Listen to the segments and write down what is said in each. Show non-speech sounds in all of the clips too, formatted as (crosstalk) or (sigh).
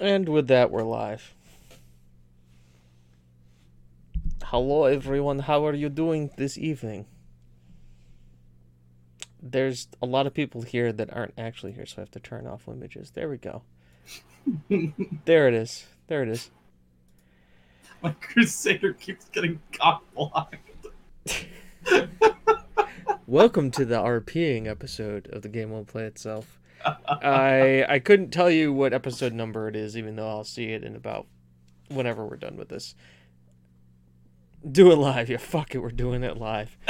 And with that, we're live. Hello, everyone. How are you doing this evening? There's a lot of people here that aren't actually here, so I have to turn off images. There we go. (laughs) there it is. There it is. (laughs) My Crusader keeps getting cock blocked. (laughs) Welcome to the RPing episode of the game won't play itself. I I couldn't tell you what episode number it is, even though I'll see it in about whenever we're done with this. Do it live, yeah. Fuck it, we're doing it live. (laughs)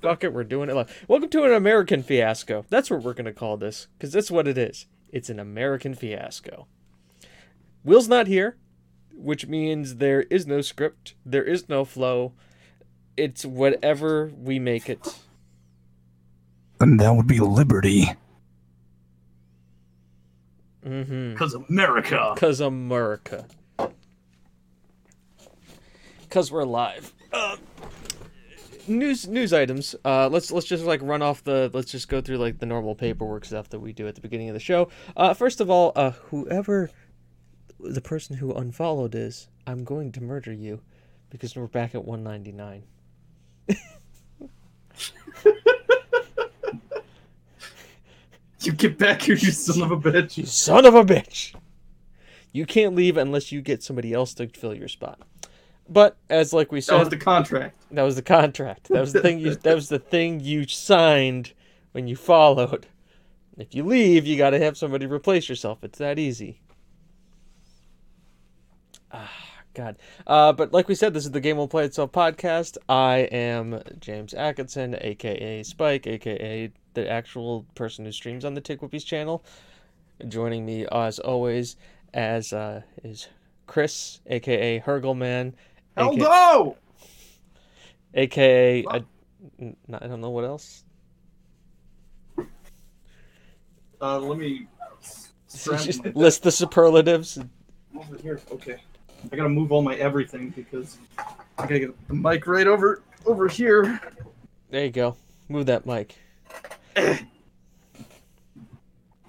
Fuck it, we're doing it live. Welcome to an American fiasco. That's what we're gonna call this, because that's what it is. It's an American fiasco. Will's not here, which means there is no script, there is no flow. It's whatever we make it. And that would be liberty. Mm-hmm. Because America. Cause America. Cause we're live. Uh, news news items. Uh, let's let's just like run off the. Let's just go through like the normal paperwork stuff that we do at the beginning of the show. Uh, first of all, uh, whoever the person who unfollowed is, I'm going to murder you, because we're back at 199. (laughs) You get back here, you son of a bitch. You son of a bitch! You can't leave unless you get somebody else to fill your spot. But as like we said, That was the contract. That was the contract. That was the thing you that was the thing you signed when you followed. If you leave, you got to have somebody replace yourself. It's that easy. Ah, God. Uh, but like we said, this is the Game Will Play Itself podcast. I am James Atkinson, aka Spike, aka the actual person who streams on the Tick Whoopies channel. Joining me, as always, as uh, is Chris, aka Hurgleman, Hell aka aka? I, I don't know what else. Uh, let me. (laughs) List the superlatives. Over here. Okay. I gotta move all my everything because I gotta get the mic right over over here. There you go. Move that mic.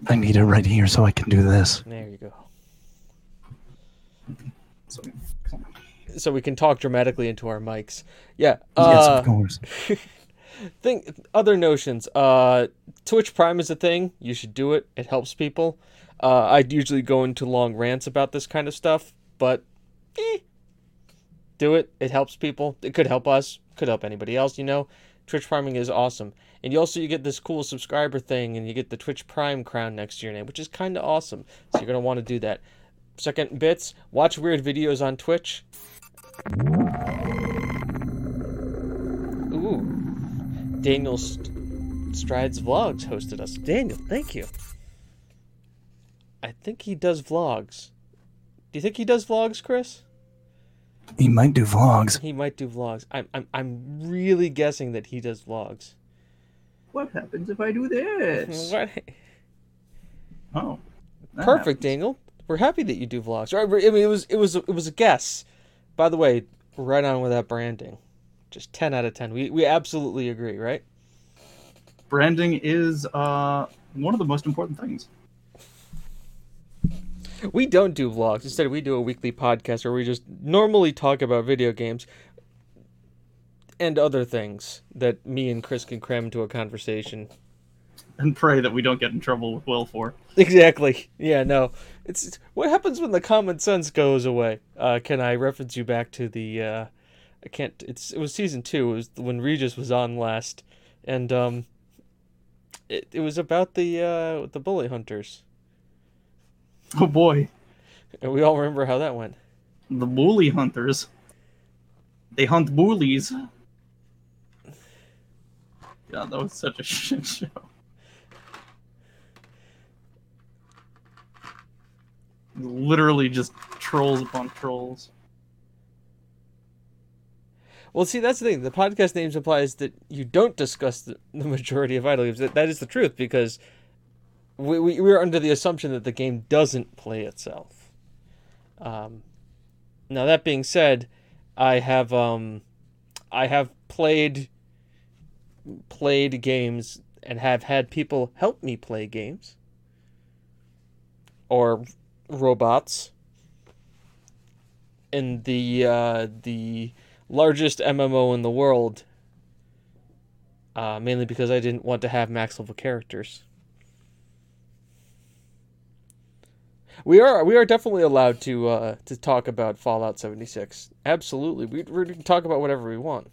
I need it right here so I can do this. There you go. So, So we can talk dramatically into our mics. Yeah. yes, Uh, of course. (laughs) think other notions. Uh, Twitch Prime is a thing. You should do it. It helps people. Uh, I usually go into long rants about this kind of stuff, but eh, do it. It helps people. It could help us. Could help anybody else. You know, Twitch Priming is awesome, and you also you get this cool subscriber thing, and you get the Twitch Prime crown next to your name, which is kind of awesome. So you're gonna want to do that. Second bits. Watch weird videos on Twitch. Ooh. Daniel St- Strides Vlogs hosted us. Daniel, thank you. I think he does vlogs. Do you think he does vlogs, Chris? He might do vlogs. He might do vlogs. I'm I'm I'm really guessing that he does vlogs. what happens if I do this? (laughs) What? Oh. Perfect, happens. Daniel. We're happy that you do vlogs. Right, I mean, it was it was it was a guess. By the way, right on with that branding. Just ten out of ten. We we absolutely agree, right? Branding is uh one of the most important things. We don't do vlogs. Instead, we do a weekly podcast where we just normally talk about video games and other things that me and Chris can cram into a conversation. And pray that we don't get in trouble with Will for. Exactly. Yeah, no. It's, it's what happens when the common sense goes away. Uh, can I reference you back to the uh, I can't it's it was season 2. It was when Regis was on last and um it, it was about the uh the bully hunters. Oh boy. And we all remember how that went. The bully hunters. They hunt bullies. Yeah, that was such a (laughs) shit show. Literally just trolls upon trolls. Well, see, that's the thing. The podcast names implies that you don't discuss the, the majority of idle games. That, that is the truth because we, we we are under the assumption that the game doesn't play itself. Um, now that being said, I have um, I have played played games and have had people help me play games or robots in the uh, the largest MMO in the world. Uh, mainly because I didn't want to have max level characters. We are we are definitely allowed to uh, to talk about Fallout seventy six. Absolutely, we we can talk about whatever we want.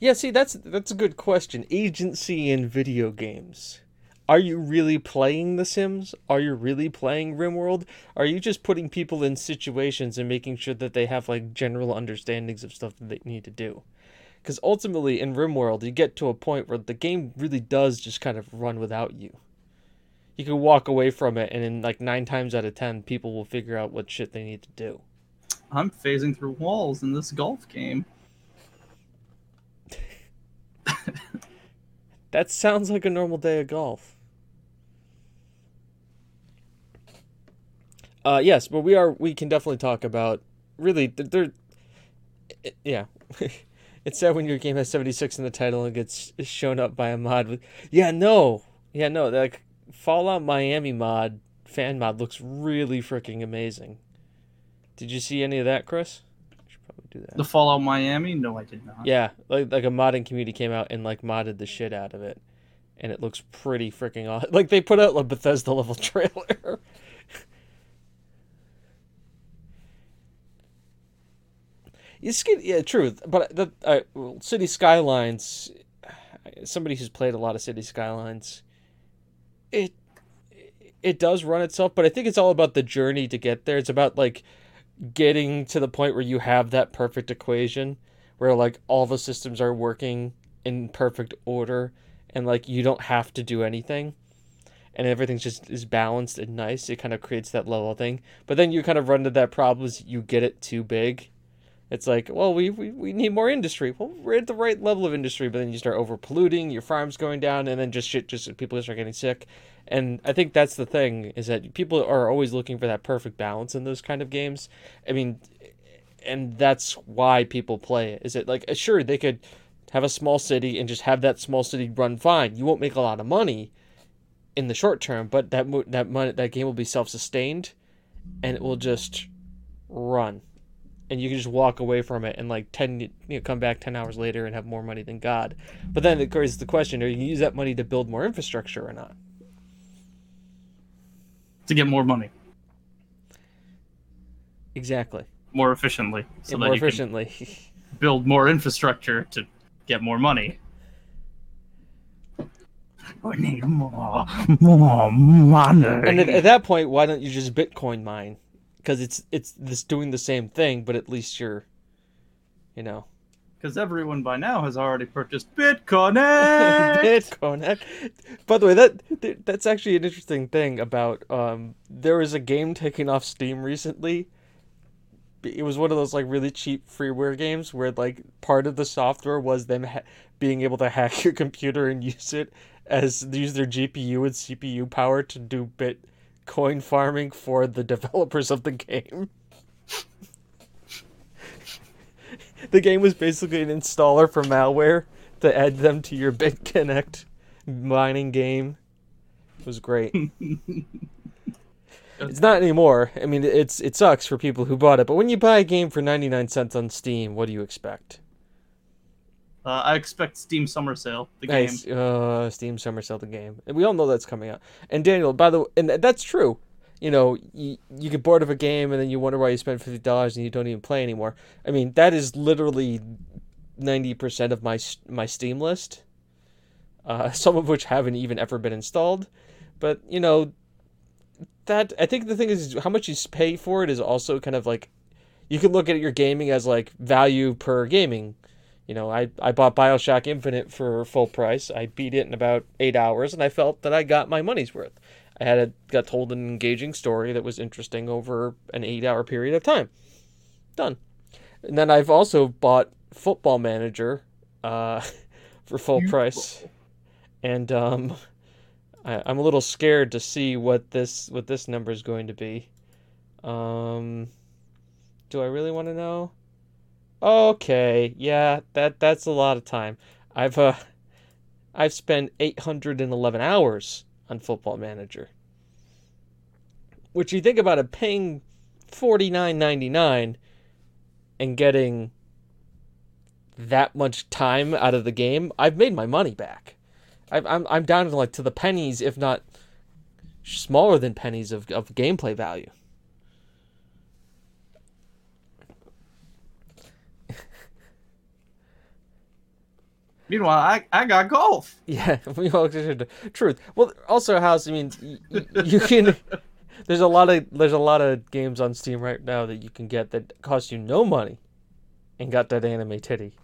Yeah, see, that's that's a good question. Agency in video games. Are you really playing The Sims? Are you really playing RimWorld? Are you just putting people in situations and making sure that they have like general understandings of stuff that they need to do? Because ultimately, in RimWorld, you get to a point where the game really does just kind of run without you you can walk away from it and in like nine times out of ten people will figure out what shit they need to do. I'm phasing through walls in this golf game. (laughs) that sounds like a normal day of golf. Uh yes but we are we can definitely talk about really th- there yeah. (laughs) It's sad when your game has 76 in the title and gets shown up by a mod with yeah no yeah no like fallout miami mod fan mod looks really freaking amazing did you see any of that chris I should probably do that The Fallout Miami? No, I did not. yeah like like a modding community came out and like modded the shit out of it and it looks pretty freaking awesome (laughs) like they put out a bethesda level (laughs) trailer (laughs) It's good, yeah, true. But the uh, City Skylines, (sighs) somebody who's played a lot of City Skylines, it it does run itself. But I think it's all about the journey to get there. It's about like getting to the point where you have that perfect equation, where like all the systems are working in perfect order, and like you don't have to do anything, and everything's just is balanced and nice. It kind of creates that level thing. But then you kind of run into that problem is you get it too big it's like, well, we, we, we need more industry. Well, we're at the right level of industry, but then you start over polluting, your farm's going down, and then just shit, just people start getting sick. And I think that's the thing is that people are always looking for that perfect balance in those kind of games. I mean, and that's why people play it. Is it like uh, sure they could have a small city and just have that small city run fine. You won't make a lot of money in the short term, but that that money that game will be self sustained, and it will just run and you can just walk away from it and like 10 you know come back 10 hours later and have more money than god. But then it course the question are you gonna use that money to build more infrastructure or not? To get more money, exactly. More efficiently, so and that more you can efficiently. (laughs) build more infrastructure to get more money. we need more, more money. and at, at that point why don't you just bitcoin mine because it's it's this doing the same thing but at least you're you know Because everyone by now has already purchased Bitcoin. (laughs) Bitcoin. By the way, that that's actually an interesting thing about um there was a game taking off Steam recently. It was one of those like really cheap freeware games where like part of the software was them ha- being able to hack your computer and use it as use their GPU and CPU power to do Bitcoin farming for the (laughs) developers of the game. the game was basically an installer for malware to add them to your BitConnect mining game. It was great. (laughs) it's not anymore. I mean, it's it sucks for people who bought it, but when you buy a game for 99 cents on Steam, what do you expect? Uh, I expect Steam Summer Sale, the game. Uh, Steam Summer Sale the game. And we all know that's coming out. And Daniel, by the way, and that's true. You know, you, you get bored of a game and then you wonder why you spent $50 and you don't even play anymore. I mean, that is literally 90% of my my Steam list. Uh, (laughs) some of which haven't even ever been installed. But, you know, that I think the thing is how much you pay for it is also kind of like you can look at your gaming as like value per gaming. You know, I, I bought Bioshock Infinite for full price. I beat it in about eight hours, and I felt that I got my money's worth. I had a, got told an engaging story that was interesting over an eight hour period of time. Done. And then I've also bought Football Manager uh, (laughs) for full price, and um, I, I'm a little scared to see what this what this number is going to be. Um, do I really want to know? Okay, yeah, that that's a lot of time. I've uh I've spent 811 hours on Football Manager. Which you think about it, paying forty nine ninety nine and getting that much time out of the game, I've made my money back. I've, I'm I'm down to like to the pennies, if not smaller than pennies of of gameplay value. Meanwhile, I, I got golf. (laughs) Yeah, we all truth. Well, also, House. I mean, y- y- you can. (laughs) There's a lot of there's a lot of games on Steam right now that you can get that cost you no money, and got that anime titty.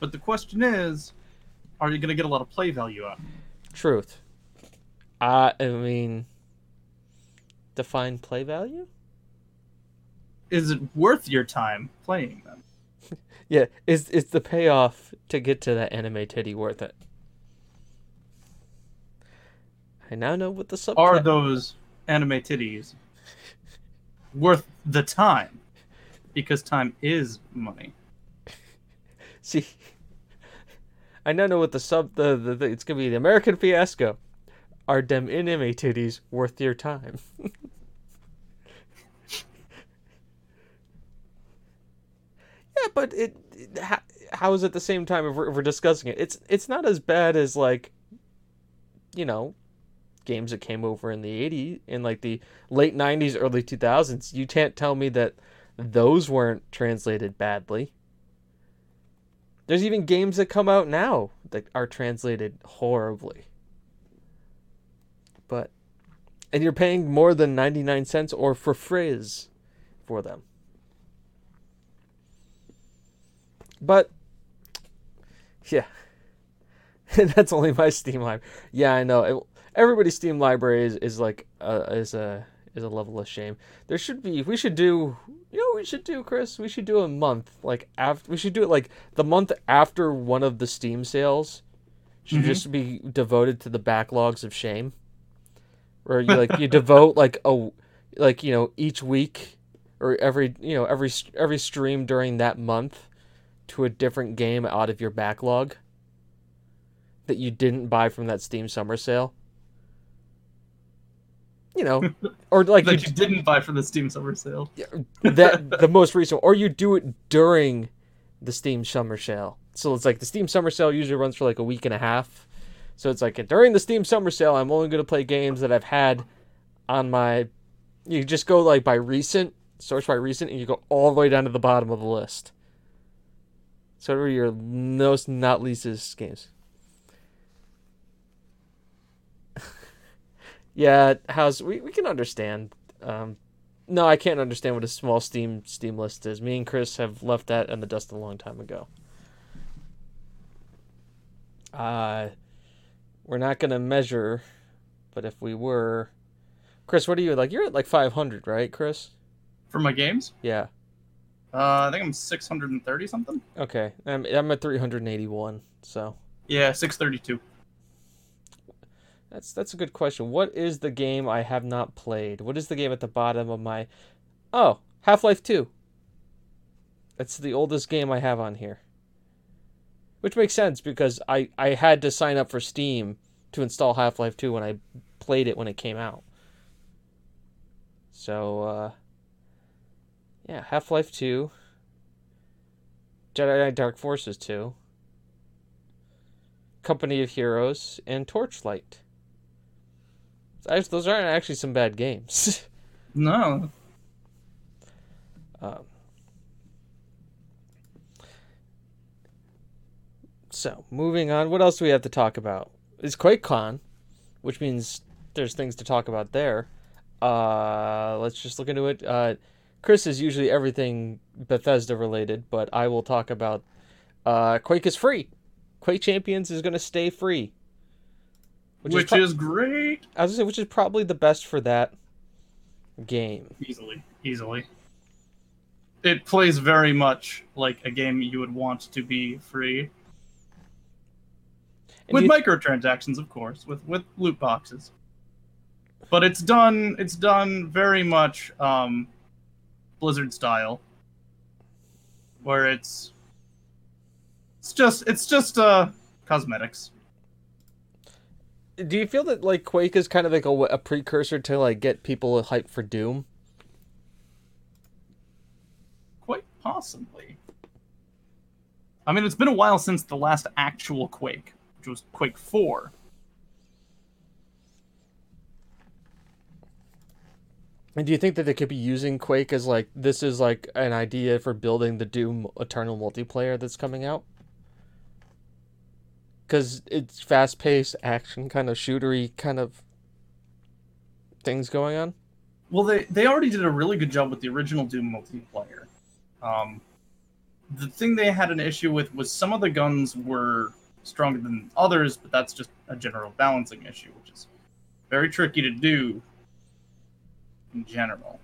But the question is, are you going to get a lot of play value out? Truth. I I mean, define play value. Is it worth your time playing them? (laughs) Yeah, is is the payoff to get to that anime titty worth it? I now know what the sub. Are those anime titties worth the time? Because time is money. (laughs) See, I now know what the sub the, the, the it's gonna be the American Fiasco. Are them anime titties worth your time? (laughs) yeah, but it, it how, how is it the same time if we're, if we're discussing it? It's it's not as bad as like, you know, games that came over in the 80s in like the late 90s early 2000s you can't tell me that those weren't translated badly there's even games that come out now that are translated horribly. But and you're paying more than 99 cents or for frizz for them. But yeah. (laughs) That's only my Steam library. Yeah, I know. It, everybody's Steam library is, is like uh, is a is a level of shame. There should be we should do you know what we should do, Chris? We should do a month like after we should do it like the month after one of the Steam sales should Mhm. just be devoted to the backlogs of shame. Where you like you devote like a like you know each week or every you know every every stream during that month to a different game out of your backlog that you didn't buy from that Steam summer sale. You know, (laughs) or like that you, you didn't buy from the Steam Summer Sale. that (laughs) the most recent, or you do it during the Steam summer sale. So it's like the Steam summer sale usually runs for like a week and a half. So it's like during the Steam summer sale, I'm only going to play games that I've had on my. You just go like by recent, search by recent, and you go all the way down to the bottom of the list. So what are your most not leastest games? (laughs) yeah, how's we, we can understand. Um, no, I can't understand what a small Steam Steam list is. Me and Chris have left that in the dust a long time ago. Uh, we're not gonna measure, but if we were, Chris, what are you like? You're at like 500, right, Chris? For my games, Yeah. Uh, I think I'm 630 something. Okay. I'm I'm at 381. So Yeah, 632. that's that's a good question. What is the game I have not played? What is the game at the bottom of my? Oh, Half Life Two. That's the oldest game I have on here. Which makes sense because I I had to sign up for Steam to install Half Life Two when I played it when it came out. So uh, yeah, Half Life Two. Jedi Knight Dark Forces Two. Company of Heroes and Torchlight. Those those aren't actually some bad games. (laughs) No, um, so moving on, what else do we have to talk about? It's QuakeCon, which means there's things to talk about there. Uh, let's just look into it. Uh, Chris is usually everything Bethesda related, but I will talk about uh, Quake is free. Quake Champions is going to stay free, which, pro- is great. I was gonna say, which is probably the best for that game. Easily, easily. It plays very much like a game you would want to be free. And with you- microtransactions, of course, with with loot boxes. But it's done. It's done very much um, Blizzard style, where it's it's just it's just uh cosmetics. do you feel that like Quake is kind of like a, a precursor to like get people hyped for Doom? Quite possibly. I mean, it's been a while since the last actual Quake, which was Quake 4. And do you think that they could be using Quake as like this is like an idea for building the Doom Eternal multiplayer that's coming out? Because it's fast paced, action kind of shootery kind of things going on. Well, they, they already did a really good job with the original Doom multiplayer. Um, the thing they had an issue with was some of the guns were stronger than others, but that's just a general balancing issue, which is very tricky to do in general.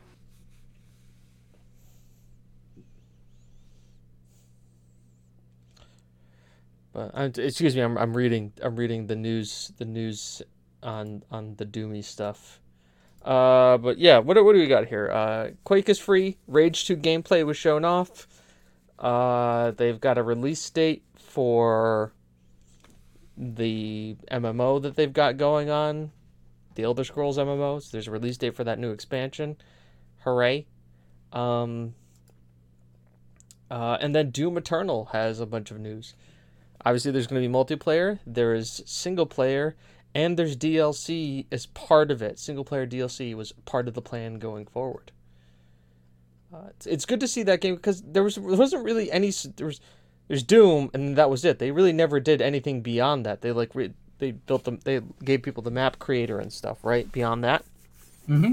But I'm, excuse me, I'm, I'm reading I'm reading the news the news on on the Doomy stuff. Uh, but yeah, what what do we got here? Uh, Quake is free. Rage 2 gameplay was shown off. Uh, they've got a release date for the MMO that they've got going on, the Elder Scrolls MMOs. There's a release date for that new expansion. Hooray! Um, uh, and then Doom Eternal has a bunch of news. Obviously, there's going to be multiplayer. There is single player, and there's DLC as part of it. Single player DLC was part of the plan going forward. Uh, it's, it's good to see that game because there was there wasn't really any there was there's Doom and that was it. They really never did anything beyond that. They like re, they built them they gave people the map creator and stuff right beyond that. Mm-hmm.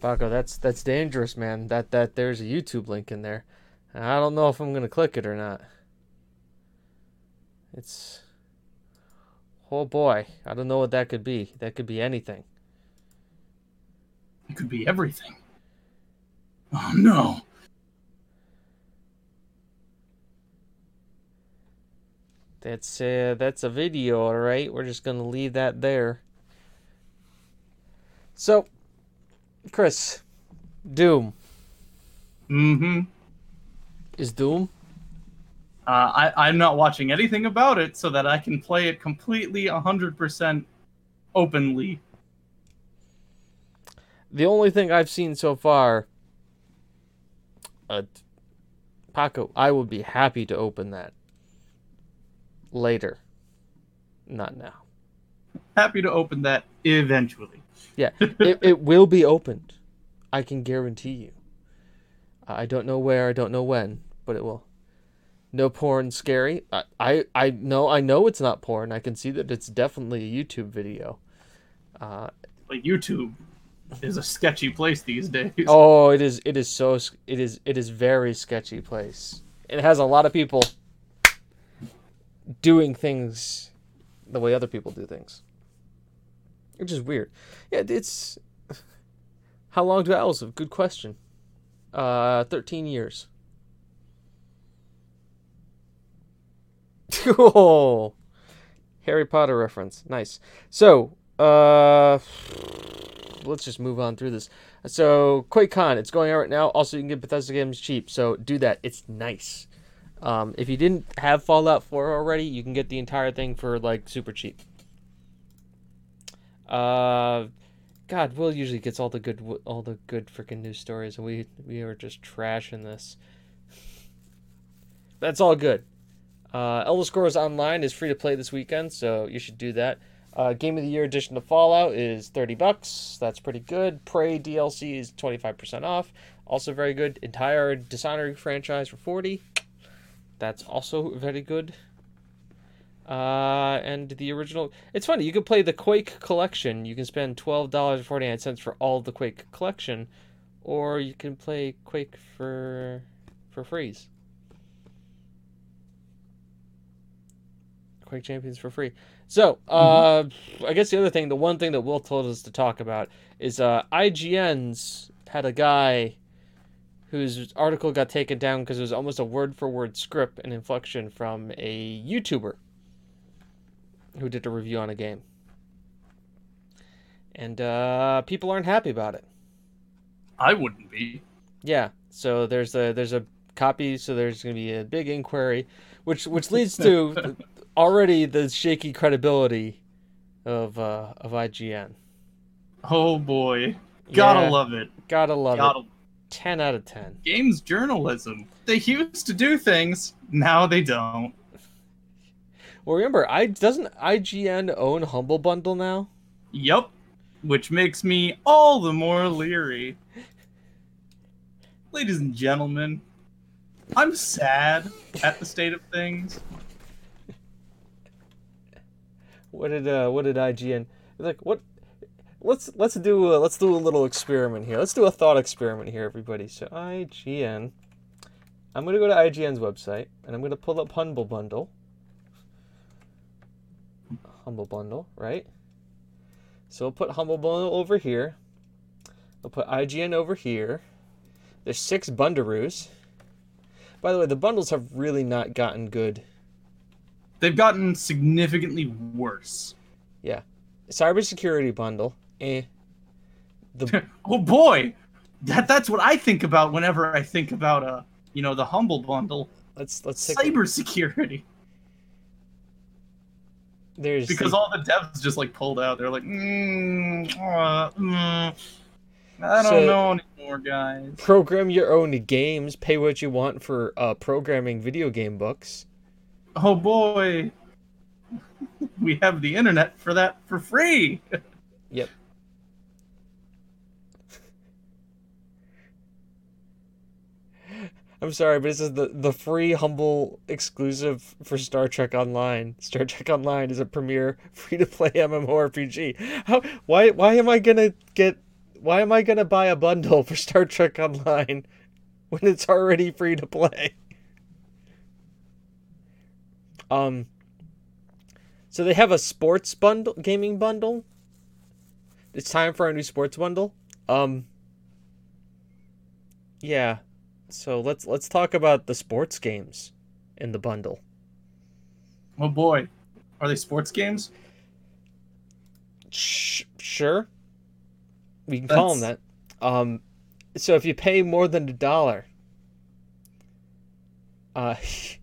Paco, that's that's dangerous, man. That that there's a YouTube link in there. I don't know if I'm gonna click it or not. It's oh boy, I don't know what that could be. That could be anything. It could be everything. Oh no. That's uh, that's a video, all right. We're just gonna leave that there. So, Chris, Doom Mm-hmm. is Doom. Uh, I, I'm not watching anything about it so that I can play it completely 100% openly. The only thing I've seen so far, uh, Paco, I would be happy to open that later, not now. Happy to open that eventually. Yeah, (laughs) it, it will be opened. I can guarantee you. I don't know where, I don't know when, but it will. No porn scary. I, I, I know I know it's not porn. I can see that it's definitely a YouTube video. Uh, Like YouTube is a sketchy place these days. oh, it is it is so it is it is very sketchy place. It has a lot of people doing things the way other people do things. Which is weird. Yeah, it's how long do owls live? Good question. Uh, thirteen years. (laughs) oh, Harry Potter reference. Nice. So, uh, let's just move on through this. So, QuakeCon, it's going on right now. Also, you can get Bethesda games cheap. So, do that. It's nice. Um, if you didn't have Fallout 4 already, you can get the entire thing for like super cheap. Uh, God, Will usually gets all the good, all the good freaking news stories, and we we are just trashing this. That's all good. Uh, Elder Scrolls Online is free to play this weekend, so you should do that. Uh, Game of the Year edition of Fallout is thirty bucks. That's pretty good. Prey DLC is twenty five percent off. Also very good. Entire Dishonored franchise for forty. That's also very good. Uh, and the original. It's funny. You can play the Quake collection. You can spend twelve dollars and forty nine cents for all the Quake collection, or you can play Quake for for freeze. Quake Champions for free. So, uh, I guess the other thing, the one thing that Will told us to talk about is uh, IGN's had a guy whose article got taken down because it was almost a word for word script and inflection from a YouTuber who did a review on a game. And uh, people aren't happy about it. I wouldn't be. Yeah. So there's a there's a copy. So there's going to be a big inquiry, which which leads to (laughs) already the shaky credibility of uh, of IGN. Oh boy, gotta Yeah, love it. gotta love Gotta it. Ten out of ten. games journalism. They used to do things, now they don't. Well, remember, I doesn't IGN own Humble Bundle now? Yup. Which makes me all the more leery. Ladies and gentlemen, I'm sad at the state of things. What did uh what did IGN like what let's let's do a, let's do a little experiment here. Let's do a thought experiment here everybody. So IGN I'm going to go to IGN's website and I'm going to pull up Humble Bundle. Humble Bundle, right? So we'll put Humble Bundle over here. We'll put IGN over here. There's six Bundaroos. By the way, the bundles have really not gotten good. They've gotten significantly worse. Yeah. Cybersecurity bundle. Eh. The (laughs) Oh boy, that that's what I think about whenever I think about uh, you know, the humble bundle, let's let's cybersecurity. there's Because the- all the devs just like pulled out. They're like, mm, uh, mm, I don't So- know anymore, guys. program your own games, pay what you want for uh, programming video game books. Oh boy, (laughs) we have the internet for that for free. Yep. I'm sorry, but this is the, the free humble exclusive for Star Trek Online. Star Trek Online is a premier (laughs) free to play MMORPG. How why why am I gonna get why am I gonna buy a bundle for Star Trek Online (laughs) when it's already free to play? Um so they have a sports bundle gaming bundle. It's time for our new sports bundle. Um Yeah. So let's let's talk about the sports games in the bundle. Oh boy, are they sports games? Sh- sure. We can call them that. Um so if you pay more than a dollar uh (laughs) I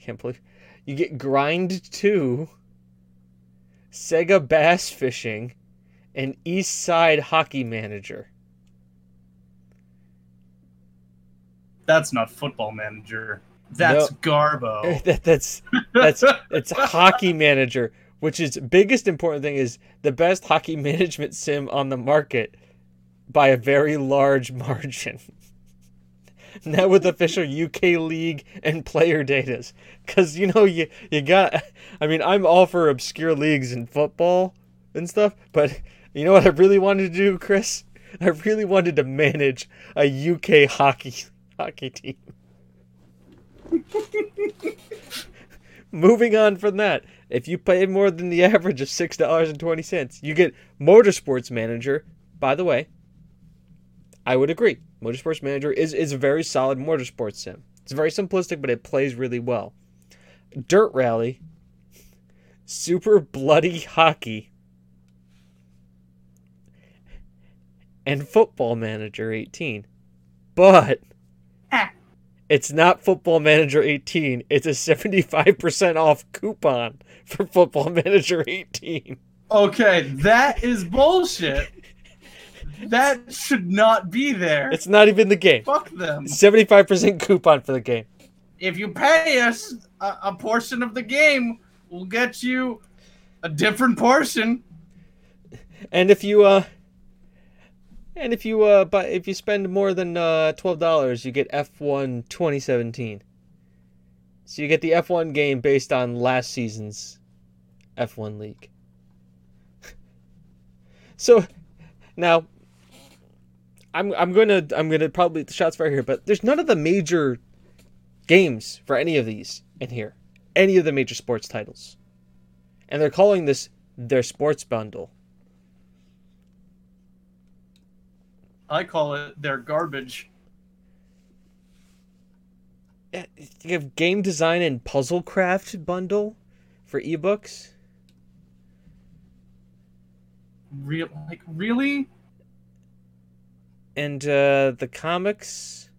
can't believe you get Grind 2, Sega Bass Fishing, and East Side Hockey Manager. That's not Football Manager. That's No. Garbo. (laughs) that, that's that's it's hockey manager which is biggest important thing is the best hockey (laughs) management sim on the market by a very large (laughs) margin now with official uk league and player datas because you know you you got i mean i'm all for obscure leagues in football and stuff but you know what i really wanted to do chris i really wanted to manage a uk hockey hockey team Moving on from that, if you pay more than the average of six dollars and twenty cents, you get Motorsports Manager. By the way, I would agree. Motorsports Manager is is a very solid motorsports sim. It's very simplistic, but it plays really well. Dirt Rally, Super Bloody Hockey, and Football Manager 18. But. It's not Football Manager 18. It's a 75% off coupon for Football Manager 18. Okay, that is bullshit. That should not be there. It's not even the game. Fuck them. 75% coupon for the game. If you pay us a, a portion of the game, we'll get you a different portion. And if you uh and if you uh but if you spend more than uh $12, you get F1 2017. So you get the F1 game based on last season's F1 league. (laughs) so now I'm I'm to I'm to probably the shots fired here, but there's none of the major games for any of these in here. Any of the major sports titles. And they're calling this their sports bundle. I call it their garbage. Yeah, You have game design and puzzle craft bundle for ebooks. Real like really? And uh, the comics.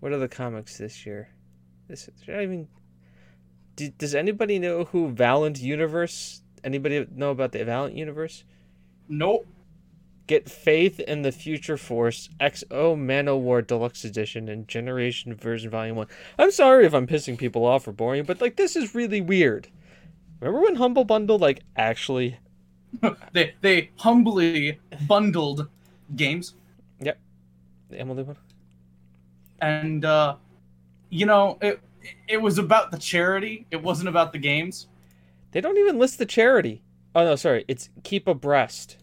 What are the comics this year? This I even. D- does anybody know who Valiant Universe? Anybody know about the Valiant Universe? Nope. Get Faith in the Future Force XO Manowar Deluxe Edition and Generation Version Volume 1. I'm sorry if I'm pissing people off or boring, but like this is really weird. Remember when Humble Bundle like actually (laughs) they they humbly bundled games Yep. the Emily one? and uh you know it it was about the charity it wasn't about the games They don't even list the charity. Oh no, sorry. It's Keep Abreast.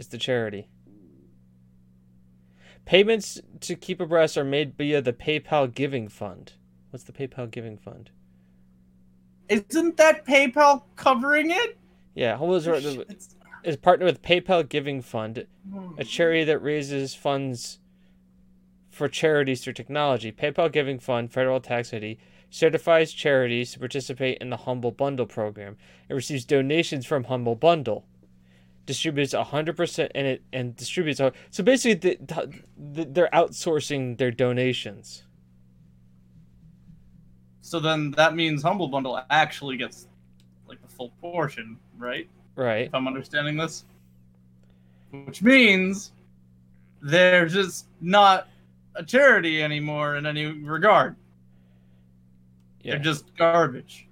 It's the charity. Payments to Keep Abreast are made via the PayPal Giving Fund. What's the PayPal Giving Fund? isn't that paypal covering it Yeah, Humble is, is partnered with PayPal Giving Fund, a hmm. charity that raises funds for charities through technology. PayPal Giving Fund, federal tax ID, certifies charities to participate in the Humble Bundle program. It receives donations from Humble Bundle, distributes 100% in it, and distributes. So basically, the, the, they're outsourcing their donations. so then that means humble bundle actually gets like the full portion right Right. if i'm understanding this which means they're just not a charity anymore in any regard Yeah. they're just garbage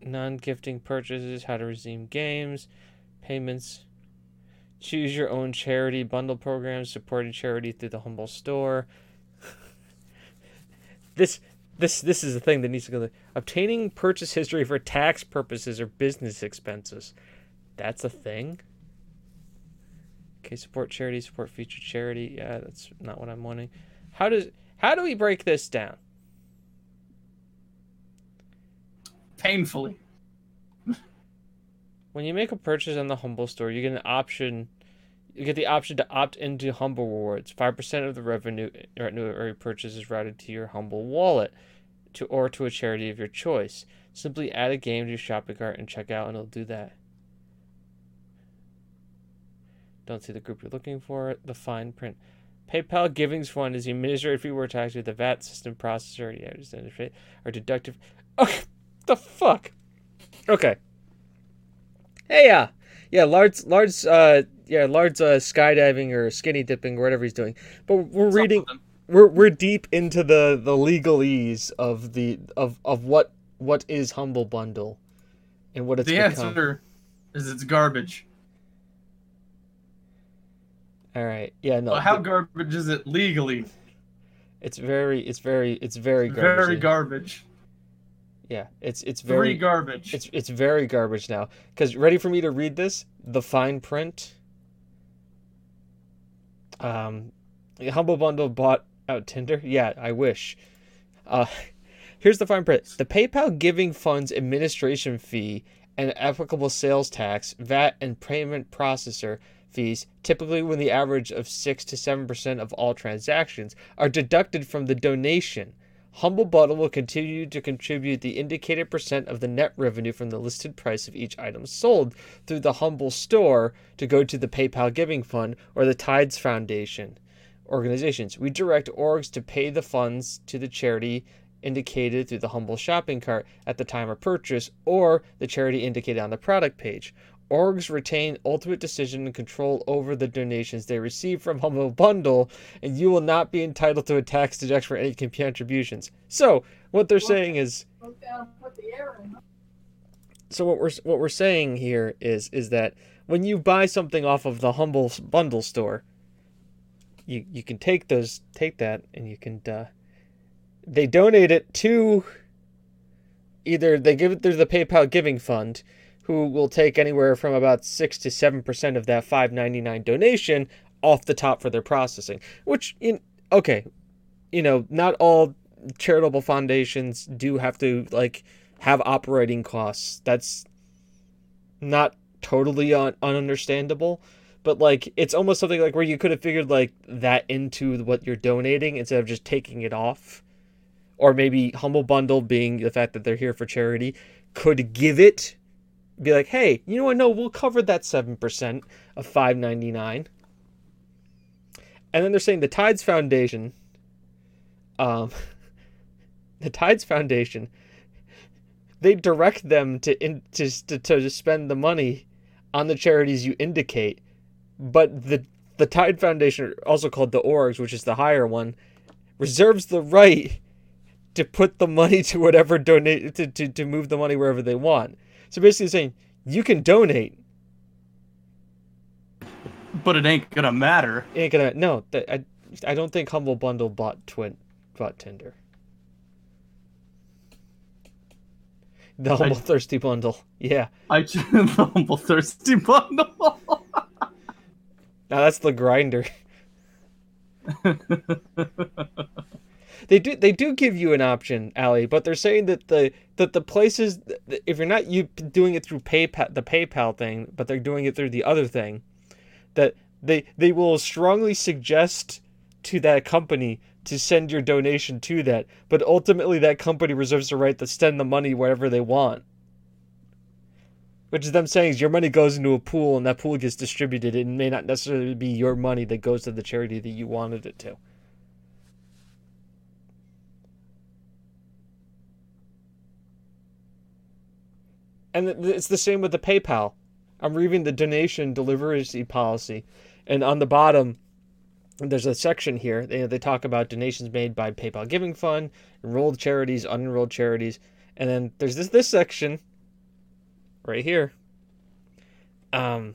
non-gifting purchases, how to redeem games, payments, choose your own charity bundle programs, supporting charity through the humble store. this this this is the thing that needs to go. there. Obtaining purchase history for tax purposes or business expenses. That's a thing. Okay, support charity, support featured charity. Yeah, that's not what I'm wanting. How does how do we break this down? painfully When you make a purchase on the Humble store, you get an option. You get the option to opt into Humble Rewards. Five percent of the revenue of every purchase is routed to your Humble wallet, to or to a charity of your choice. Simply add a game to your shopping cart and check out, and it'll do that. Don't see the group you're looking for. The fine print. PayPal Givings Fund is the administrative fee we're taxed with the VAT system processor. Yeah, just or deductive. Okay, the fuck. Okay. Hey, uh, yeah, Lard's, Lard's, uh, yeah, Lard's uh, skydiving or skinny dipping or whatever he's doing. But we're reading, we're we're deep into the the legalese of the of of what what is Humble Bundle, and what it's the become. answer is it's garbage. All right, yeah, no, Well, how garbage is it legally? It's very, it's very, it's very garbage. very garbage Yeah, it's it's very very garbage It's it's very garbage now. Cause ready for me to read this? The fine print. Um, Humble Bundle bought out Tinder. Yeah, I wish. Uh, (laughs) here's the fine print. The PayPal Giving Funds administration fee and applicable sales tax, VAT, and payment processor fees, typically when the average of six to seven percent of all transactions, are deducted from the donation. Humble Bundle will continue to contribute the indicated percent of the net revenue from the listed price of each item sold through the Humble store to go to the PayPal Giving Fund or the Tides Foundation organizations. We direct orgs to pay the funds to the charity indicated through the Humble shopping cart at the time of purchase or the charity indicated on the product page. Orgs retain ultimate decision and control over the donations they receive from Humble Bundle, and you will not be entitled to a tax deduction for any contributions. So, what they're saying is, so what we're what we're saying here is is that when you buy something off of the Humble Bundle store, you you can take those take that and you can uh, they donate it to either they give it through the PayPal Giving Fund, who will take anywhere from about six to seven percent of that five ninety nine donation off the top for their processing. Which in okay, you know, not all charitable foundations do have to like have operating costs. That's not totally un- ununderstandable, but like it's almost something like where you could have figured like that into what you're donating instead of just taking it off. Or maybe Humble Bundle being the fact that they're here for charity could give it be like, "Hey, you know what? No, we'll cover that 7% of 5.99." And then they're saying the Tides Foundation um (laughs) the Tides Foundation they direct them to in, to, to to spend the money on the charities you indicate, but the the Tide Foundation, also called the Orgs, which is the higher one, reserves the right to put the money (laughs) to whatever donate to, to, to move the money wherever they want. So basically saying you can donate. But it ain't gonna matter. It ain't gonna no, that I I don't think Humble Bundle bought twin bought Tinder. The Humble I, Thirsty Bundle. Yeah. I (laughs) the Humble Thirsty Bundle. now that's the grinder. (laughs) they do they do give you an option, Ali, but they're saying that the that the places if you're not you doing it through PayPal the PayPal thing, but they're doing it through the other thing, that they they will strongly suggest to that company to send your donation to that, but ultimately that company reserves the right to send the money wherever they want. Which is them saying is your money goes into a pool and that pool gets distributed. It may not necessarily be your money that goes to the charity that you wanted it to. And it's the same with the PayPal. I'm reading the donation delivery policy, and on the bottom, there's a section here. They, they talk about donations made by PayPal Giving Fund, enrolled charities, unenrolled charities, and then there's this this section right here. Um,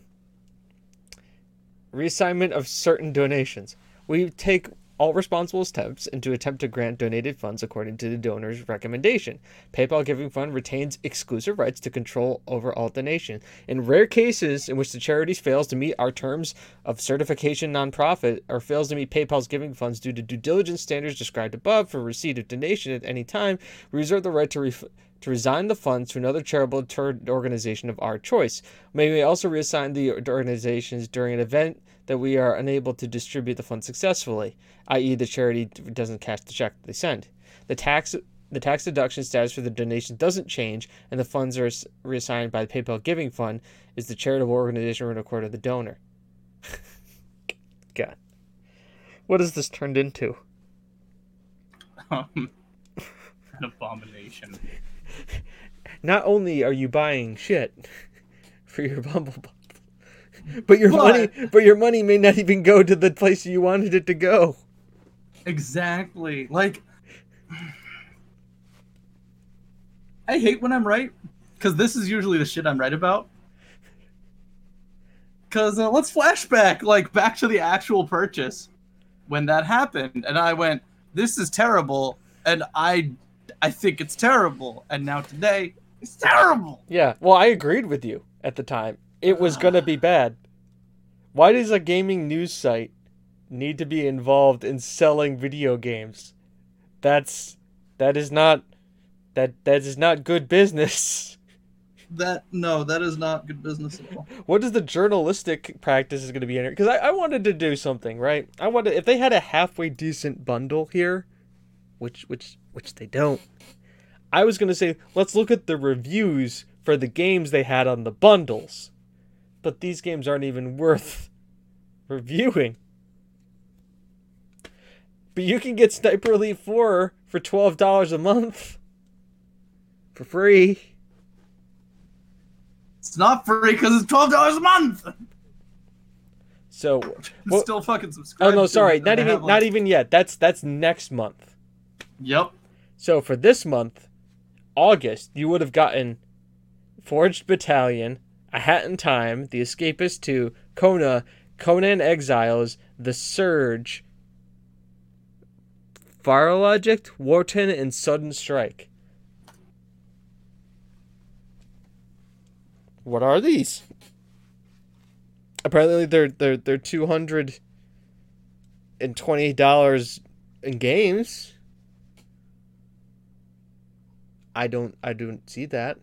reassignment of certain donations. We take all responsible steps and to attempt to grant donated funds according to the donor's recommendation. PayPal Giving Fund retains exclusive rights to control over all donations. In rare cases in which the charity fails to meet our terms of certification nonprofit or fails to meet PayPal's giving funds due to due diligence standards described above for receipt of donation at any time, we reserve the right to ref- to resign the funds to another charitable organization of our choice. May We also reassign the organizations during an event that we are unable to distribute the funds successfully, i.e., the charity doesn't cash the check they send. The tax the tax deduction status for the donation doesn't change, and the funds are reassigned by the PayPal Giving Fund is the charitable organization in accord of the donor. (laughs) God, what has this turned into? Um, (laughs) an abomination. Not only are you buying shit (laughs) for your Bumble (laughs) but your but, money but your money may not even go to the place you wanted it to go. Exactly. Like i hate when i'm right because this is usually the shit i'm right about. Because uh, let's flashback like back to the actual purchase when that happened and i went this is terrible and i i think it's terrible and now today it's terrible. Yeah well i agreed with you at the time it was gonna be bad. Why does a gaming news site need to be involved in selling video games? That's that is not that that is not good business. (laughs) That no, that is not good business at all. What is the journalistic practice is going to be in it? Because I, I wanted to do something right. I wanted if they had a halfway decent bundle here, which which which they don't. I was going to say let's look at the reviews for the games they had on the bundles but these games aren't even worth (laughs) reviewing. But you can get Sniper Elite 4 for $12 a month for free. It's not free because it's $12 a month. So (laughs) well, still fucking oh, subscribe. Oh no, sorry, not even like... not even yet. That's that's next month. Yep. So for this month, August, you would have gotten Forged Battalion, a Hat in Time, The Escapist 2, Kona, Conan Exiles, The Surge, Logic, Wharton, and Sudden Strike. What are these? Apparently they're they're they're two hundred and twenty dollars in games. I don't I don't see that.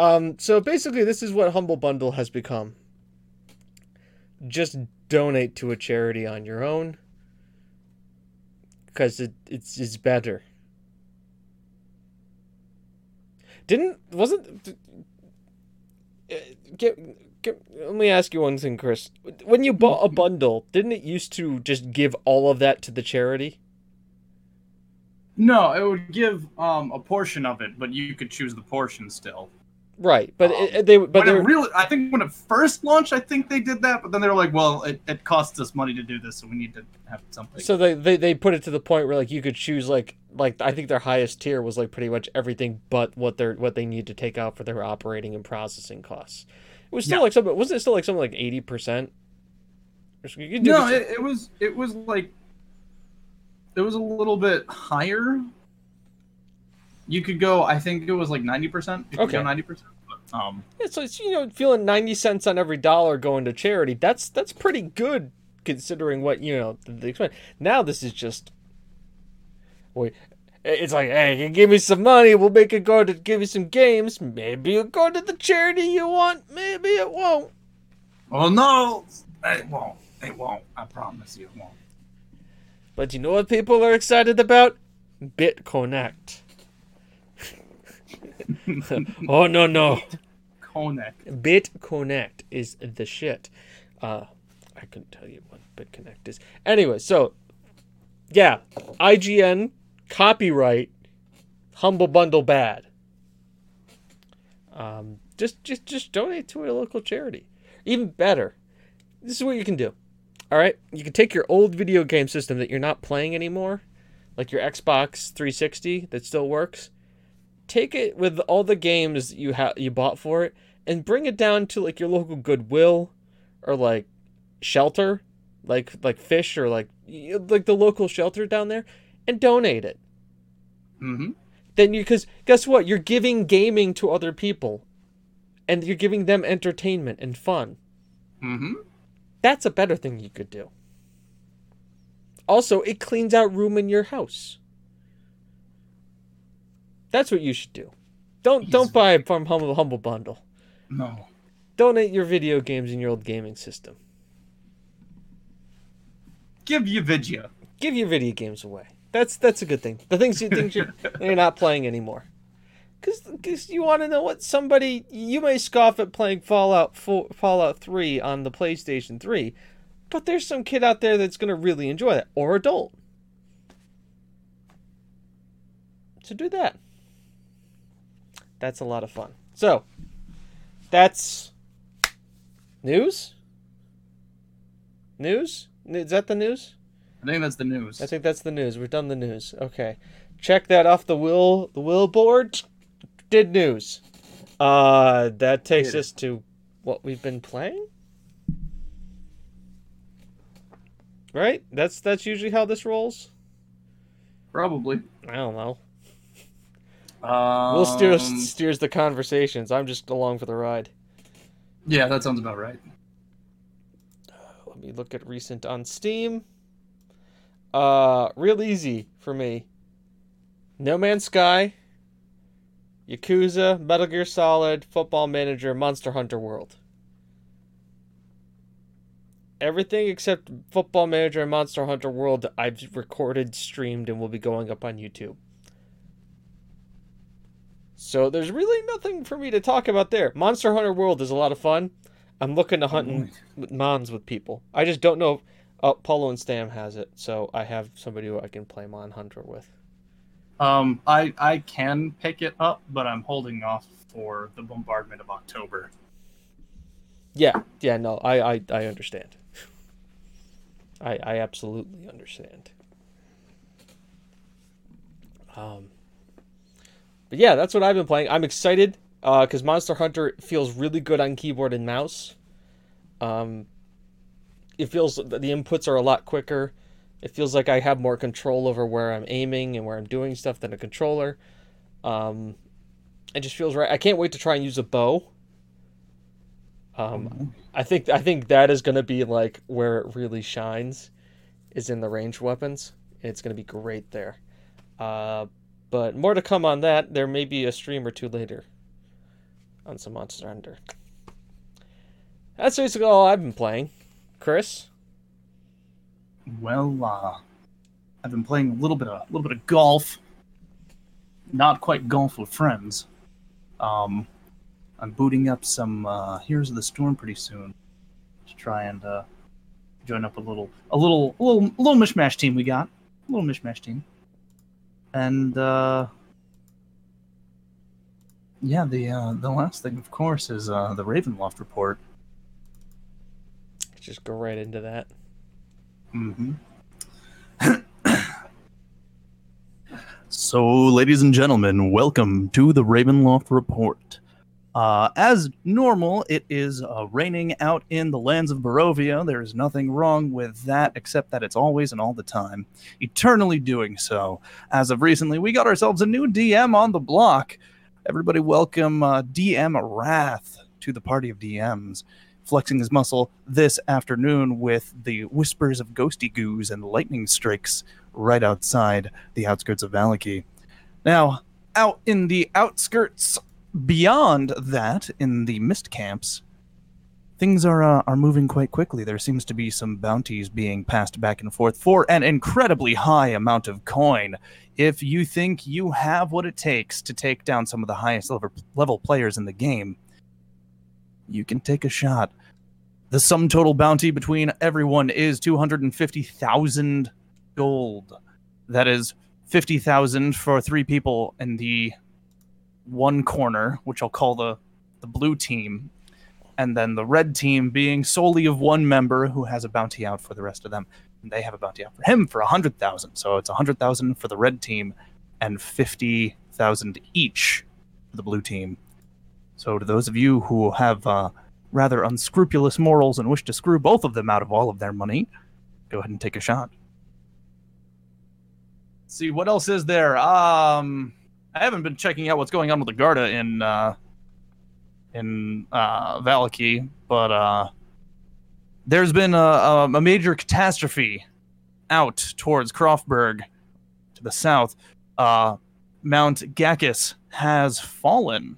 Um, so basically, this is what Humble Bundle has become. Just donate to a charity on your own because it, it's, it's better. Didn't wasn't uh, get, get let me ask you one thing, Chris. When you bought a bundle, didn't it used to just give all of that to the charity? No, it would give um a portion of it, but you could choose the portion still. Right, but Um, it, they but But they really, I think when it first launched, I think they did that, but then they were like, "Well, it, it costs us money to do this, so we need to have something." so they, they they put it to the point where like you could choose like like I think their highest tier was like pretty much everything but what they're what they need to take out for their operating and processing costs. It was still Yeah. like something wasn't it still like something like eighty percent? no, it, it was it was like it was a little bit higher. You could go. I think it was like ninety percent. Okay. ninety percent. Um, Yeah, so it's you know feeling ninety cents on every dollar going to charity. That's that's pretty good considering what you know the, the expense. Now this is just, wait, it's like hey, you give me some money, we'll make it go to give you some games. Maybe you'll go to the charity you want. Maybe it won't. oh no, it won't. It won't. I promise you, it won't. But you know what people are excited about? BitConnect. (laughs) oh no no. Konek. BitConnect is the shit. Uh, I couldn't tell you what BitConnect is. Anyway, so yeah, IGN copyright Humble Bundle bad. Um, just just just donate to a local charity. Even better, this is what you can do. All right, you can take your old video game system that you're not playing anymore, like your Xbox 360 that still works. Take it with all the games you have you bought for it, and bring it down to like your local Goodwill, or like shelter, like like fish or like like the local shelter down there, and donate it. Mm-hmm. Then you because guess what? You're giving gaming to other people, and you're giving them entertainment and fun. Mm-hmm. That's a better thing you could do. Also, it cleans out room in your house. That's what you should do. Don't don't He's- buy from humble humble bundle. No. Donate your video games in your old gaming system. Give you Vidya. Give your video games away. That's that's a good thing. The things you think you're, (laughs) you're not playing anymore. Because you want to know what somebody you may scoff at playing Fallout 4, Fallout 3 on the PlayStation 3, but there's some kid out there that's going to really enjoy that or adult. So do that. That's a lot of fun. So, that's news? News? Is that the news? I think that's the news. I think that's the news. We've done the news. Okay. Check that off the will the will board. Did news. Uh that takes us to what we've been playing? Right? That's that's usually how this rolls. Probably. I don't know. Um, Will steers steers the conversations. I'm just along for the ride. Yeah, that sounds about right. Let me look at recent on Steam. Uh, real easy for me. No Man's Sky, Yakuza, Metal Gear Solid, Football Manager, Monster Hunter World. Everything except Football Manager and Monster Hunter World I've recorded, streamed, and will be going up on YouTube. So there's really nothing for me to talk about there. Monster Hunter World is a lot of fun. I'm looking to hunt in with Mons with people. I just don't know. If, oh, Polo and Stam has it, so I have somebody who I can play Mon Hunter with. Um, I I can pick it up, but I'm holding off for the bombardment of October. Yeah, yeah, no, I, I, I understand. I, I absolutely understand. Um, but yeah, that's what I've been playing. I'm excited because Monster Hunter feels really good on keyboard and mouse. Um, it feels the inputs are a lot quicker. It feels like I have more control over where I'm aiming and where I'm doing stuff than a controller. Um, it just feels right. I can't wait to try and use a bow. Um, I think I think that is going to be like where it really shines, is in the ranged weapons. It's going to be great there. Uh, but more to come on that. There may be a stream or two later on some Monster Hunter. That's basically all I've been playing. Chris, Well, uh, I've been playing a little bit of a little bit of golf. Not quite golf with friends. Um, I'm booting up some uh, Heroes of the Storm pretty soon to try and uh, join up a little, a little, a little, a little mishmash team we got. A little mishmash team. And uh, yeah, the uh, the last thing, of course, is uh, the Ravenloft report. Just go right into that. Mm-hmm. (coughs) so, ladies and gentlemen, welcome to the Ravenloft report. Uh, as normal, it is uh, raining out in the lands of Barovia. There is nothing wrong with that, except that it's always and all the time, eternally doing so. As of recently, we got ourselves a new DM on the block. Everybody, welcome uh, DM Wrath to the party of DMs, flexing his muscle this afternoon with the whispers of ghosty goos and lightning strikes right outside the outskirts of Vallaki. Now, out in the outskirts beyond that, in the mist camps, things are uh, are moving quite quickly. There seems to be some bounties being passed back and forth for an incredibly high amount of coin. If you think you have what it takes to take down some of the highest level, level players in the game, you can take a shot. The sum total bounty between everyone is 250,000 gold. That is 50,000 for three people in the one corner, which I'll call the the blue team, and then the red team being solely of one member who has a bounty out for the rest of them. And they have a bounty out for him for a hundred thousand. So it's a hundred thousand for the red team, and fifty thousand each for the blue team. So to those of you who have uh, rather unscrupulous morals and wish to screw both of them out of all of their money, go ahead and take a shot. See what else is there. Um. I haven't been checking out what's going on with the Garda in uh, in uh, Vallaki, but uh, there's been a, a, major catastrophe out towards Croftberg to the south. Uh, Mount Ghakis has fallen,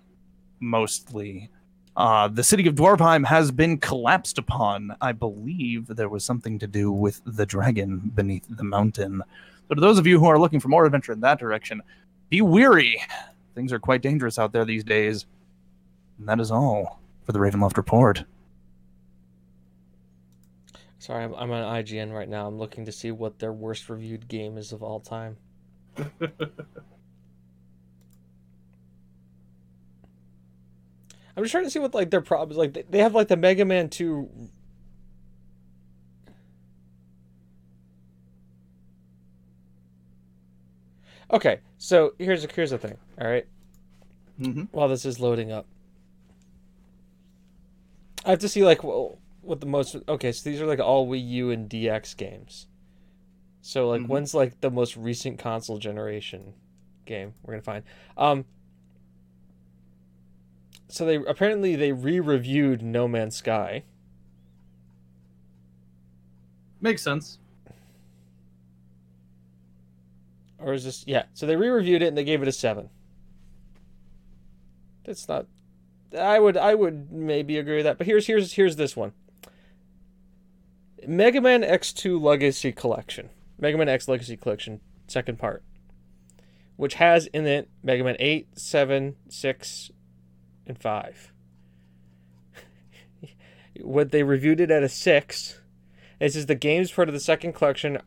mostly. Uh, the city of Dwarfheim has been collapsed upon. I believe there was something to do with the dragon beneath the mountain. So, to those of you who are looking for more adventure in that direction, be weary. Things are quite dangerous out there these days. And that is all for the Ravenloft report. Sorry, I'm, I'm on IGN right now. I'm looking to see what their worst reviewed game is of all time. (laughs) I'm just trying to see what like their problems like. They have like the Mega Man Two. Okay, so here's a here's the thing. All right? Mhm. While this is loading up, I have to see like well, what the most. Okay, so these are like all Wii U and DX games. So like, Mhm. when's like the most recent console generation game we're gonna find? Um. So they apparently they re-reviewed No Man's Sky. Makes sense. Or is this yeah? So they re-reviewed it and they gave it a seven. That's not. I would I would maybe agree with that, but here's here's here's this one. Mega Man X2 Legacy Collection, Mega Man X Legacy Collection, second part, which has in it Mega Man 8, 7, 6, and 5. (laughs) what they reviewed it at a 6. It says the games part of the second collection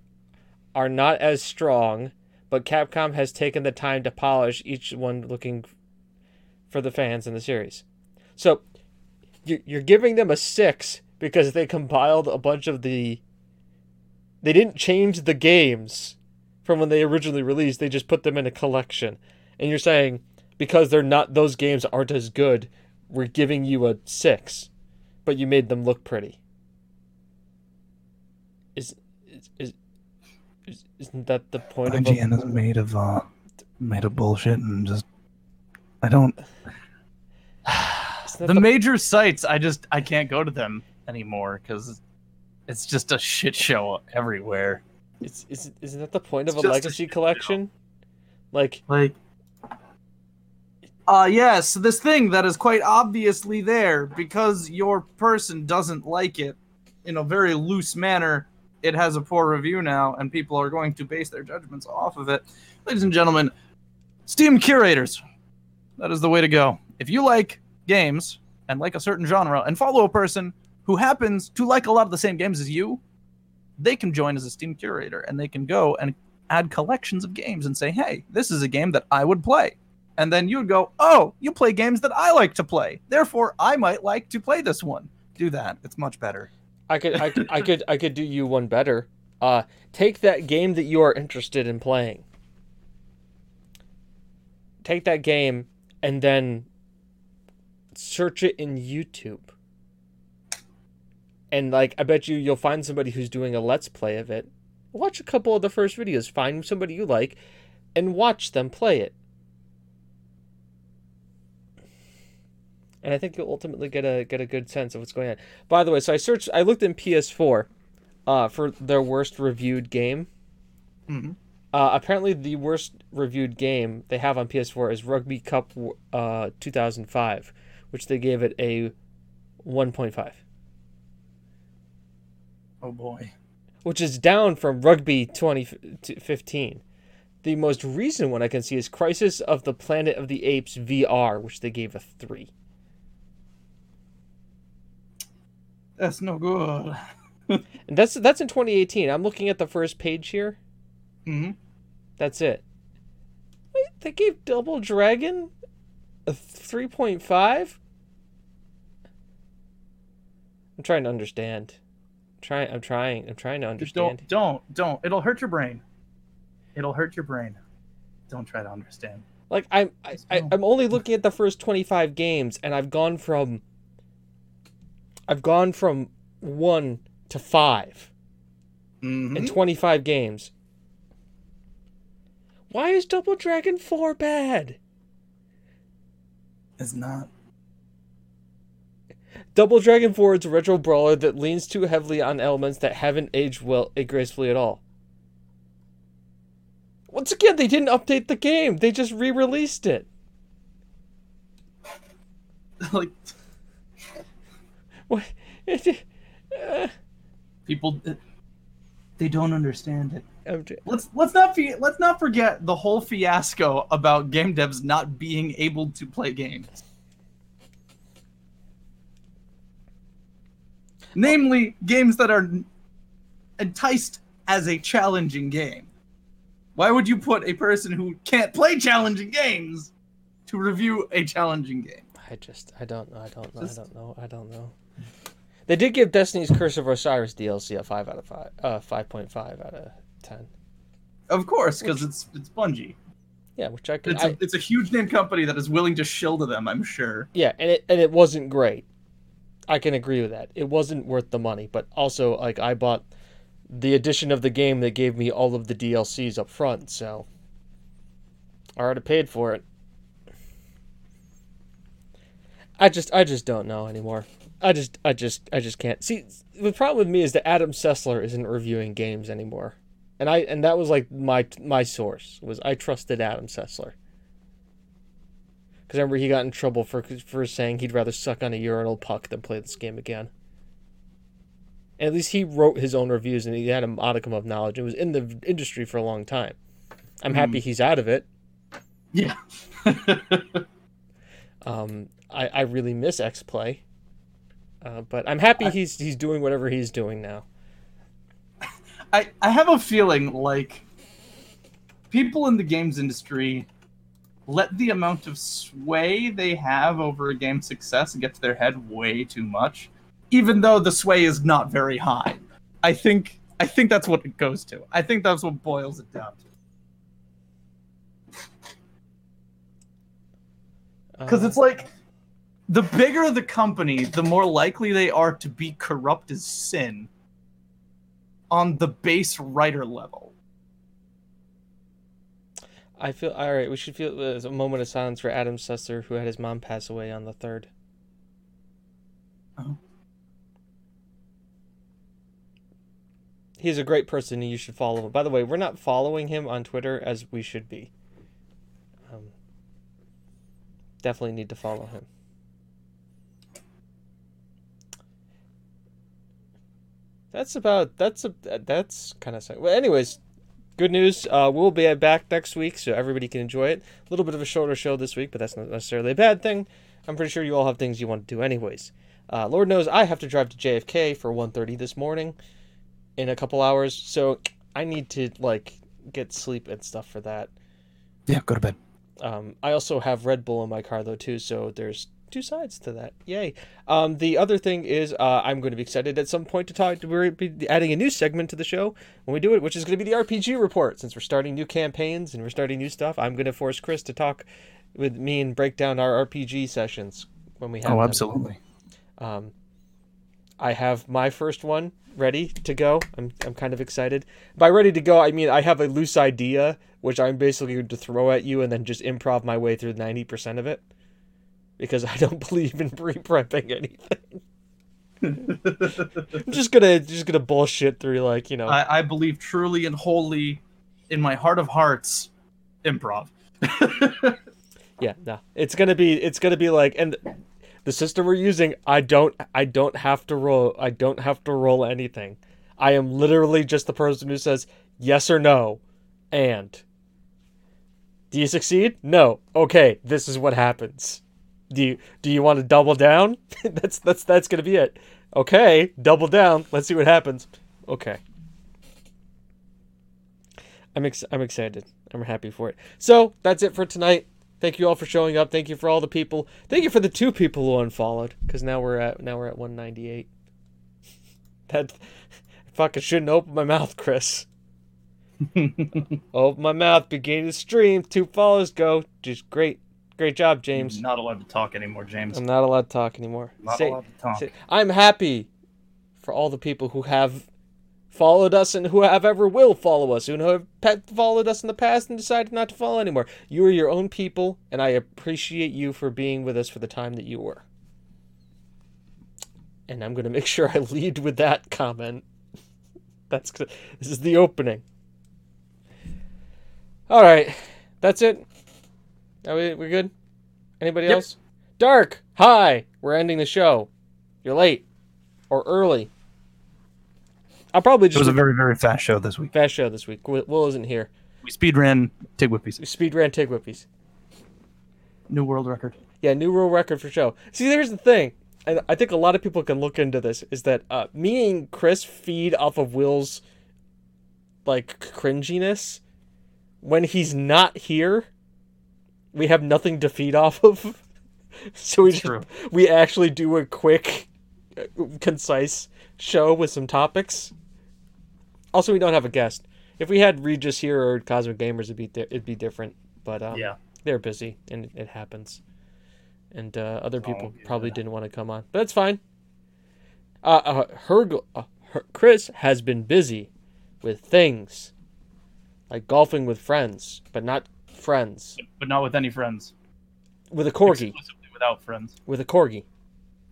are not as strong but Capcom has taken the time to polish each one looking for the fans in the series. So you- you're giving them a six because they compiled a bunch of the. They didn't change the games from when they originally released, they just put them in a collection. And you're saying because they're not, those games aren't as good, we're giving you a six, but you made them look pretty. Is, is is- isn't that the point of a IGN is made of uh, made of bullshit and just I don't. The the- major sites, I just I can't go to them anymore because it's just a shit show everywhere. It's, is, isn't that the point of It's a a legacy shit collection? Like, Like, uh, yes, this thing that is quite obviously there because your person doesn't like it in a very loose manner. It has a poor review now, and people are going to base their judgments off of it. Ladies and gentlemen, Steam curators. That is the way to go. If you like games and like a certain genre and follow a person who happens to like a lot of the same games as you, they can join as a Steam curator and they can go and add collections of games and say, hey, this is a game that I would play. And then you would go, oh, you play games that I like to play. Therefore, I might like to play this one. Do that. It's much better. I could, I could, I could, I could do you one better. Uh, take that game that you are interested in playing. Take that game and then search it in YouTube. And like, I bet you you'll find somebody who's doing a let's play of it. Watch a couple of the first videos. Find somebody you like, and watch them play it. And I think you'll ultimately get a get a good sense of what's going on. By the way, so I searched, I looked in PS4 uh, for their worst reviewed game. Mm-hmm. Uh, apparently, the worst reviewed game they have on PS4 is Rugby Cup uh, 2005, which they gave it a 1.5. Oh boy. Which is down from Rugby 2015. The most recent one I can see is Crisis of the Planet of the Apes VR, which they gave a 3. That's no good. and (laughs) that's that's in 2018. I'm looking at the first page here. Mm-hmm. That's it. Wait, they gave Double Dragon a 3.5. I'm trying to understand. I'm trying. I'm trying. I'm trying to understand. Don't. Don't. Don't. It'll hurt your brain. It'll hurt your brain. Don't try to understand. Like I'm. I, I, I'm only looking at the first 25 games, and I've gone from I've gone from one to 5 mm-hmm. in 25 games. Why is Double Dragon 4 bad? It's not. Double Dragon 4 is a retro brawler that leans too heavily on elements that haven't aged well eh, gracefully at all. Once again, they didn't update the game. They just re-released it. (laughs) like what? Uh, People, uh, they don't understand it. Let's let's not be, let's not forget the whole fiasco about game devs not being able to play games. Namely, games that are enticed as a challenging game. Why would you put a person who can't play challenging games to review a challenging game? I just I don't know. I don't know. Just, I don't know. I don't know. They did give Destiny's Curse of Osiris DLC a five out of five, uh, five point five out of ten. Of course, because it's it's Bungie. Yeah, which I could. It's, a, it's a huge name company that is willing to shill to them. I'm sure. Yeah, and it and it wasn't great. I can agree with that. It wasn't worth the money, but also like I bought the edition of the game that gave me all of the DLCs up front, so I already paid for it. I just I just don't know anymore. I just I just I just can't. See, the problem with me is that Adam Sessler isn't reviewing games anymore. And I and that was like my my source was I trusted Adam Sessler. Cuz remember he got in trouble for for saying he'd rather suck on a urinal puck than play this game again. And at least he wrote his own reviews and he had a modicum of knowledge. It was in the industry for a long time. I'm mm. happy he's out of it. Yeah. (laughs) um, I, I really miss X Play. Uh, but I'm happy I, he's he's doing whatever he's doing now. I I have a feeling like people in the games industry let the amount of sway they have over a game's success get to their head way too much, even though the sway is not very high. I think I think that's what it goes to. I think that's what boils it down to. Because uh, it's like the bigger the company, the more likely they are to be corrupt as sin on the base writer level. I feel all right. We should feel uh, a moment of silence for Adam Sessler, who had his mom pass away on the third. Oh. He's a great person, and you should follow him. By the way, we're not following him on Twitter as we should be. Um, definitely need to follow him. That's about that's a that's kind of sad. well. Anyways, good news. Uh, we'll be back next week, so everybody can enjoy it. A little bit of a shorter show this week, but that's not necessarily a bad thing. I'm pretty sure you all have things you want to do, anyways. Uh, Lord knows I have to drive to JFK for 1:30 this morning in a couple hours, so I need to like get sleep and stuff for that. Yeah, go to bed. Um, I also have Red Bull in my car though too, so there's two sides to that. Yay! Um, the other thing is, uh, I'm going to be excited at some point to talk. We're be adding a new segment to the show when we do it, which is going to be the RPG report. Since we're starting new campaigns and we're starting new stuff, I'm going to force Chris to talk with me and break down our RPG sessions when we have. Oh, them. absolutely. Um, I have my first one ready to go. I'm, I'm kind of excited. By ready to go, I mean I have a loose idea, which I'm basically going to throw at you and then just improv my way through 90% of it. Because I don't (laughs) believe in pre-prepping anything. I'm just gonna just gonna bullshit through like you know. I, I believe truly and wholly, in my heart of hearts, improv. (laughs) yeah no it's gonna be it's gonna be like and the system we're using i don't i don't have to roll i don't have to roll anything. I am literally just the person who says yes or no and. Do you succeed? No. Okay this is what happens do you do you want to double down (laughs) that's that's that's gonna be it okay double down let's see what happens okay i'm ex- i'm excited i'm happy for it so that's it for tonight Thank you all for showing up. Thank you for all the people. Thank you for the two people who unfollowed, because now we're at now we're at 198. (laughs) That fucking shouldn't open my mouth, Chris. (laughs) open my mouth, beginning the stream. Two follows go. Just great, great job, James. Not allowed to talk anymore, James. I'm not allowed to talk anymore. Not Say- allowed to talk. say- I'm happy for all the people who have followed us and who have ever will follow us, who have followed us in the past and decided not to follow anymore. You are your own people, and I appreciate you for being with us for the time that you were. And I'm going to make (laughs) sure I lead with that comment. (laughs) That's. This is the opening. All right, that's it. Are we we good? Anybody Yep. else? Dark. Hi. We're ending the show. You're late or early. I'll probably just. It was a very, very fast show this week. fast show this week. Will, Will isn't here. We speed ran Tig Whippies. We speed ran Tig Whippies. New world record. Yeah, new world record for show. See, there's the thing, and I think a lot of people can look into this. Is that uh, me and Chris feed off of Will's like cringiness when he's not here. We have nothing to feed off of, (laughs) so we just, we actually do a quick, uh, concise show with some topics. Also, we don't have a guest. If we had Regis here or Cosmic Gamers, it'd be it'd be different. But um, Yeah. they're busy and it, happens and uh, other people Oh, probably didn't want to come on but it's fine uh, uh, Herg- uh, Her- chris has been busy with things like golfing with friends but not friends But not with any friends. with a corgi without friends. with a corgi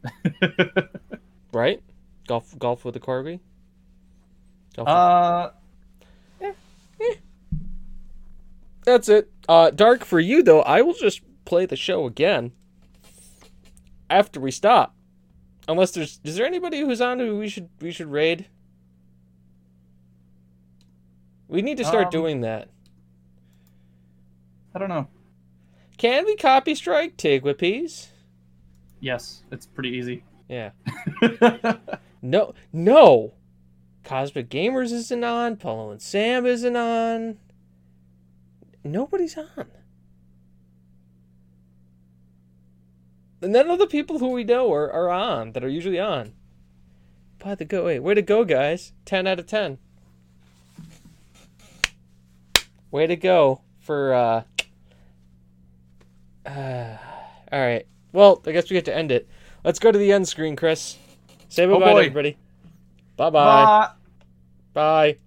(laughs) right golf golf with a corgi golf with- uh, That's it. Uh, Dark for you though. I will just play the show again after we stop. Unless there's is there anybody who's on who we should we should raid? We need to start Um, doing that. I don't know. Can we copy strike Tigwippies? Yes, it's pretty easy. Yeah. (laughs) No, no. Cosmic Gamers isn't on. Polo and Sam isn't on. Nobody's on. And none of the people who we know are, are on that are usually on. By the go, wait, way to go, guys! Ten out of ten. Way to go for. uh... (sighs) uh all right. Well, I guess we get to end it. Let's go to the end screen, Chris. Say bye Oh, bye, boy. everybody. Bye bye. Bye. Bye.